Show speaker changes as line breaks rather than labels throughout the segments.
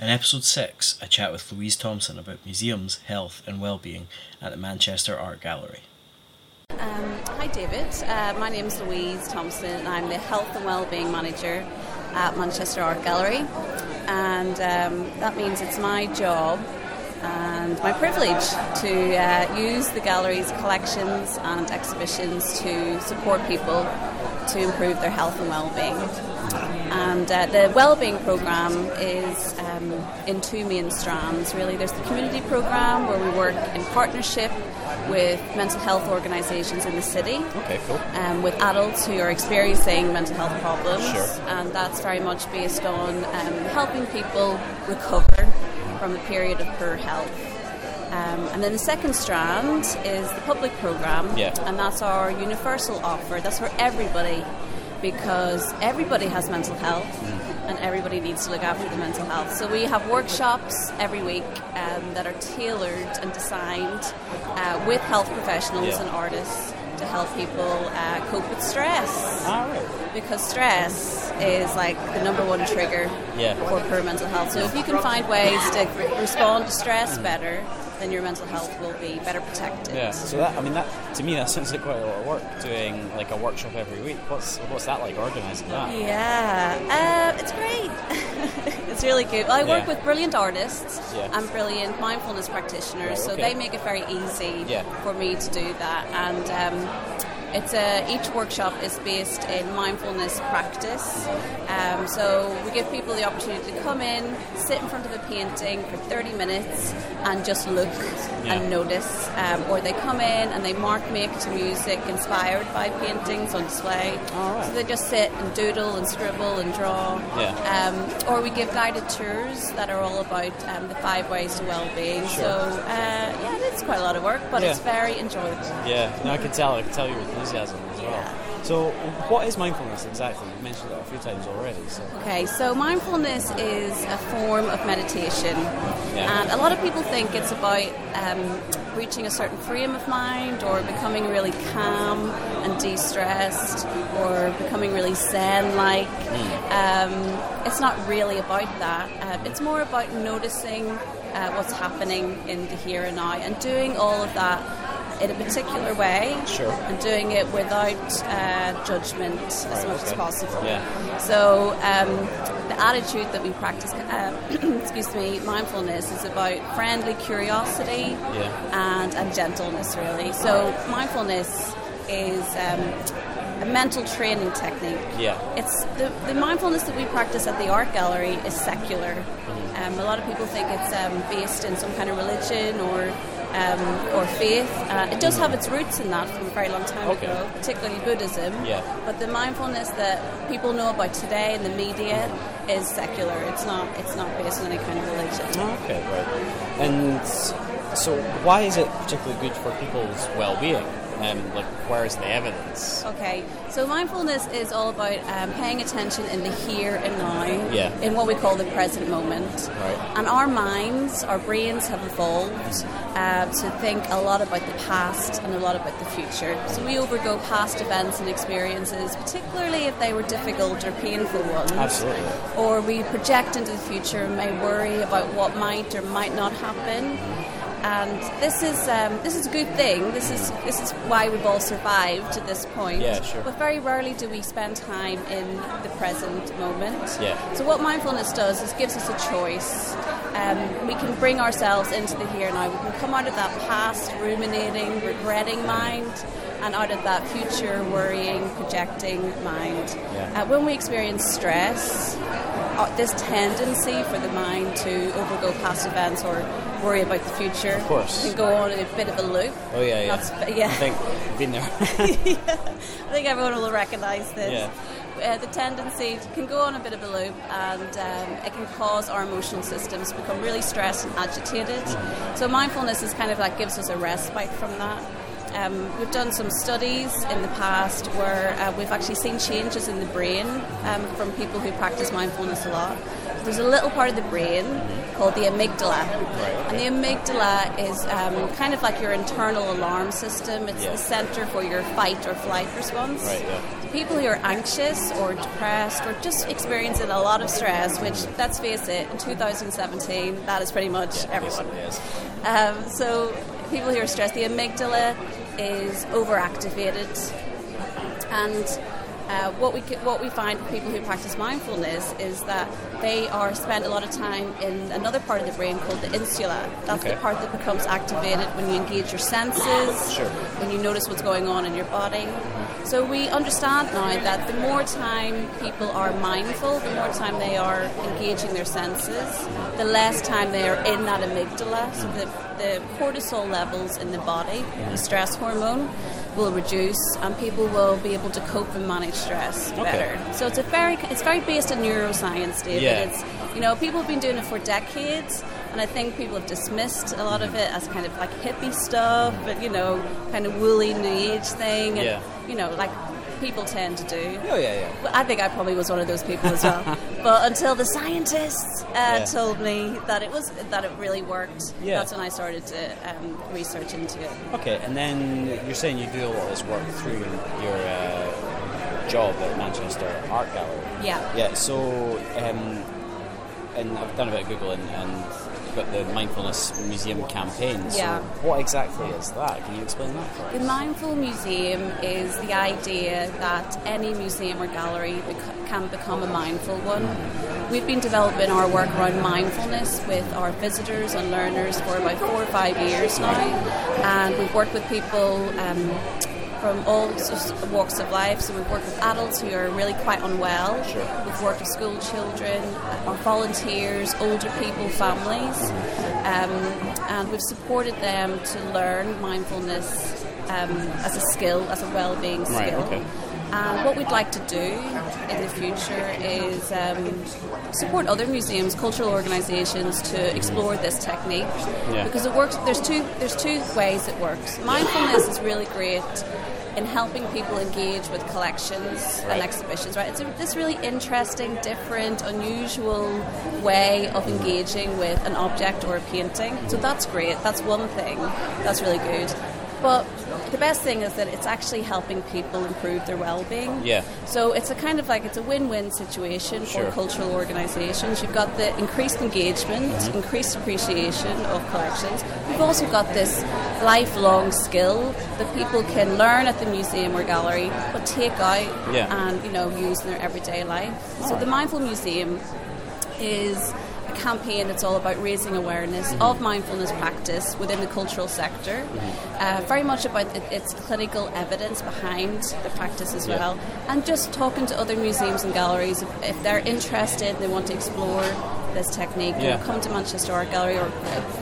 In episode 6, I chat with Louise Thompson about museums, health, and well-being at the Manchester Art Gallery.
Um, hi, David. Uh, my name is Louise Thompson. I'm the Health and Wellbeing Manager at Manchester Art Gallery, and um, that means it's my job and my privilege to uh, use the gallery's collections and exhibitions to support people to improve their health and well-being. And uh, the wellbeing program is um, in two main strands. Really, there's the community program where we work in partnership with mental health organisations in the city.
Okay, cool.
Um, with adults who are experiencing mental health problems,
Sure.
and that's very much based on um, helping people recover from a period of poor health. Um, and then the second strand is the public program,
Yeah.
and that's our universal offer. That's for everybody because everybody has mental health and everybody needs to look after their mental health. So we have workshops every week um, that are tailored and designed uh, with health professionals
Yeah.
and artists to help people uh, cope with stress
All right.
because stress is like the number one trigger
Yeah.
for poor mental health. So if you can find ways to respond to stress better, then your mental health will be better protected.
Yeah. So that I mean that to me that sounds like quite a lot of work doing like a workshop every week. What's what's that like organising that?
Yeah, uh, it's great. it's really good. Well, I work
Yeah.
with brilliant artists
Yeah.
and brilliant mindfulness practitioners,
Right,
so they make it very easy
Yeah.
for me to do that. And um, it's a, each workshop is based in mindfulness practice. Um, so we give people the opportunity to come in, sit in front of a painting for 30 minutes, and just look
Yeah.
and notice. Um, or they come in and they mark make to music inspired by paintings on display.
Right.
So they just sit and doodle and scribble and draw.
Yeah.
Um, or we give guided tours that are all about um, the five ways to well-being.
Sure.
So quite a lot of work, but it's very enjoyable.
Yeah. No, I can tell. I can tell your enthusiasm as well.
Yeah.
So what is mindfulness exactly? You mentioned it a few times already. So
Okay, so mindfulness is a form of meditation,
Yeah.
and a lot of people think it's about um, reaching a certain frame of mind or becoming really calm and de-stressed or becoming really zen-like. Um, it's not really about that. Uh, it's more about noticing uh, what's happening in the here and now and doing all of that in a particular way
Sure.
and doing it without uh, judgment as
Right,
much as possible.
Yeah.
So um, the attitude that we practice, uh, excuse me, mindfulness is about friendly curiosity
Yeah.
and, and gentleness, really. So mindfulness is um, a mental training technique.
Yeah.
It's the, the mindfulness that we practice at the art gallery is secular.
Mm-hmm.
Um, a lot of people think it's um, based in some kind of religion or um, or faith. Uh, it does have its roots in that from a very long time
Okay.
ago, particularly Buddhism.
Yeah.
But the mindfulness that people know about today in the media is secular. It's not. It's not based on any kind of religion.
Oh, okay, right. And so, why is it particularly good for people's well-being? Um, like, where's the evidence?
Okay, so mindfulness is all about um, paying attention in the here and now,
Yeah.
in what we call the present moment.
Right.
And our minds, our brains have evolved uh, to think a lot about the past and a lot about the future. So we overgo past events and experiences, particularly if they were difficult or painful ones.
Absolutely.
Or we project into the future and may worry about what might or might not happen. And this is um, this is a good thing. This is this is why we've all survived to this point.
Yeah, sure.
But very rarely do we spend time in the present moment.
Yeah.
So what mindfulness does is gives us a choice. Um, we can bring ourselves into the here and now. We can come out of that past ruminating, regretting mind, and out of that future worrying, projecting mind.
Yeah.
Uh, when we experience stress, uh, this tendency for the mind to overgo past events or worry about the future
Of course.
can go on in a bit of a loop.
Oh yeah, yeah.
That's- yeah.
I think I've been there.
I think everyone will recognise this.
Yeah.
Uh, the tendency can go on a bit of a loop and um, it can cause our emotional systems to become really stressed and agitated. So mindfulness is kind of like gives us a respite from that. Um, we've done some studies in the past where uh, we've actually seen changes in the brain um, from people who practice mindfulness a lot. there's a little part of the brain called the amygdala. And the amygdala is um, kind of like your internal alarm system. It's
Yeah.
the center for your fight or flight response.
Right, yeah.
People who are anxious or depressed or just experiencing a lot of stress, which, let's face it, in 2017, that is pretty much everyone.
Basically, yes.
Um, so people who are stressed, the amygdala is overactivated, and uh, what we what we find with people who practice mindfulness is that they are spend a lot of time in another part of the brain called the insula. That's
Okay.
the part that becomes activated when you engage your senses,
Sure.
when you notice what's going on in your body. So we understand now that the more time people are mindful, the more time they are engaging their senses, the less time they are in that amygdala. So the, the cortisol levels in the body, the stress hormone, will reduce, and people will be able to cope and manage stress
Okay.
better. So it's a very it's very based on neuroscience, David.
Yeah.
It's you know people have been doing it for decades. And I think people have dismissed a lot of it as kind of like hippie stuff, but you know, kind of woolly new age thing, and
Yeah.
you know, like people tend to do.
Oh yeah, yeah.
I think I probably was one of those people as well. but until the scientists uh,
Yeah.
told me that it was that it really worked,
Yeah.
that's when I started to um, research into it.
Okay, and then you're saying you do a lot of this work through your uh, job at Manchester Art Gallery.
Yeah.
Yeah. So, um, and I've done a bit of googling and got the mindfulness museum campaign. So
Yeah.
what exactly is that? Can you explain that for us?
The Mindful Museum is the idea that any museum or gallery bec- can become a mindful one. We've been developing our work around mindfulness with our visitors and learners for about four or five years now, and we've worked with people. Um, from all walks of life, so we've worked with adults who are really quite unwell.
Sure.
We've worked with school children, our volunteers, older people, families, um, and we've supported them to learn mindfulness um, as a skill, as a well-being skill.
Right, okay.
And what we'd like to do in the future is um, support other museums, cultural organisations to explore this technique
Yeah.
because it works. There's two. There's two ways it works. Mindfulness is really great in helping people engage with collections
Right.
and exhibitions. Right, it's a, this really interesting, different, unusual way of engaging with an object or a painting. So that's great. That's one thing. That's really good. But the best thing is that it's actually helping people improve their well-being.
Yeah.
So it's a kind of like it's a win-win situation for cultural organisations. You've got the increased engagement,
Mm-hmm.
increased appreciation of collections. You've also got this lifelong skill that people can learn at the museum or gallery, but take out
Yeah.
and you know use in their everyday life. So the Mindful Museum is campaign that's all about raising awareness
Mm-hmm.
of mindfulness practice within the cultural sector. Uh, very much about it, its clinical evidence behind the practice as well, and just talking to other museums and galleries if, if they're interested, they want to explore this technique.
Yeah.
come to Manchester Art Gallery, or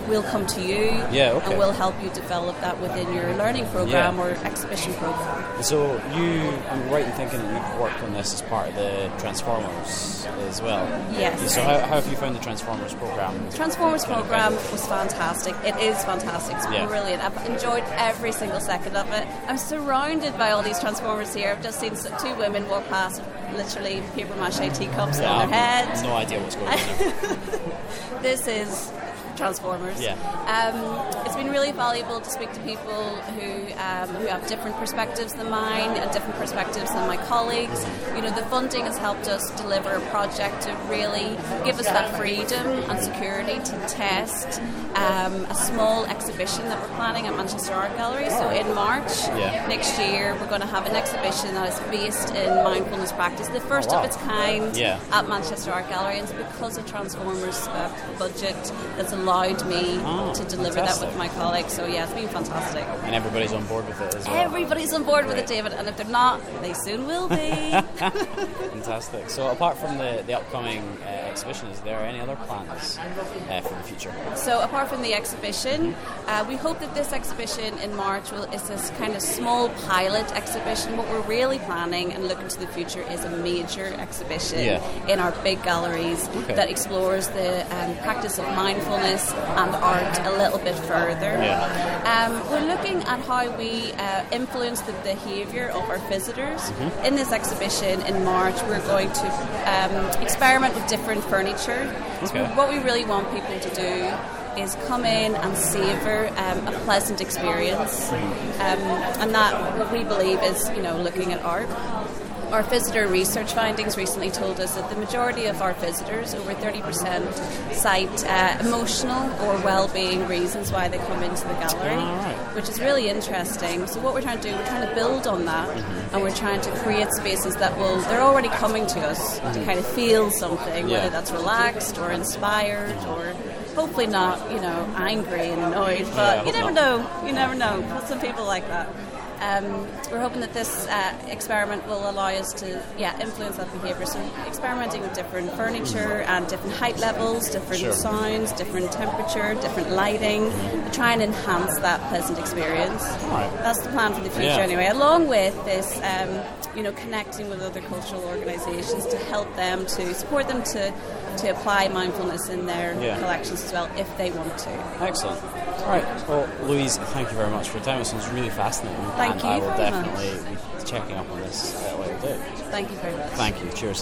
we'll come to you,
Yeah, okay.
and we'll help you develop that within your learning program
Yeah.
or exhibition program.
So you, I'm right in thinking that you've worked on this as part of the Transformers as well.
Yes.
So how, how have you found the Transformers program?
Transformers program was fantastic. It is fantastic. It's
Yeah.
brilliant. I've enjoyed every single second of it. I'm surrounded by all these Transformers here. I've just seen two women walk past, literally paper mache teacups
Yeah,
on their
have. No idea what's going on.
This is Transformers.
Yeah.
Um, it's been really valuable to speak to people who um, who have different perspectives than mine and different perspectives than my colleagues. You know, the funding has helped us deliver a project to really give us that freedom and security to test um, a small exhibition that we're planning at Manchester Art Gallery. So in March
Yeah.
next year, we're going to have an exhibition that is based in mindfulness practice, the first
Oh, wow.
of its kind
Yeah.
at Manchester Art Gallery, and it's because of Transformers uh, budget that's allowed me
Oh,
to deliver
fantastic.
that with my colleagues. So yeah, it's been fantastic.
and everybody's on board with it as well.
Everybody's on board with it, David, and if they're not, they soon will be.
Fantastic. So, apart from the, the upcoming uh, exhibition, is there any other plans uh, for the future?
So apart from the exhibition, uh, we hope that this exhibition in March will, is this kind of small pilot exhibition. What we're really planning and looking to the future is a major exhibition
Yeah.
in our big galleries
Okay.
that explores the um, practice of mindfulness and art a little bit further.
Yeah.
Um, we're looking at how we uh, influence the behaviour of our visitors.
Mm-hmm.
In this exhibition in March, we're going to um, experiment with different furniture. So what we really want people to do is come in and savour um, a pleasant experience, um, and that what we believe is you know looking at art. Our visitor research findings recently told us that the majority of our visitors, over 30%, cite uh, emotional or well-being reasons why they come into the gallery,
right.
which is really interesting. So what we're trying to do, we're trying to build on that, and we're trying to create spaces that will. They're already coming to us to kind of feel something,
Yeah.
whether that's relaxed or inspired or hopefully not, you know, angry and annoyed. But
Yeah,
you never
not.
know. You never know. Some people like that. Um, we're hoping that this uh, experiment will allow us to, yeah, influence that behaviour. So experimenting with different furniture and different height levels, different
Sure.
sounds, different temperature, different lighting, to try and enhance that pleasant experience.
right.
That's the plan for the future,
Yeah.
anyway. Along with this, um, you know, connecting with other cultural organisations to help them to support them to to apply mindfulness in their
Yeah.
collections as well, if they want to.
Excellent. All right. Well, Louise, thank you very much for your time. This was really fascinating.
Thank
and
you
I will
very
definitely be checking up on this at a later date.
Thank you very much.
Thank you. Cheers.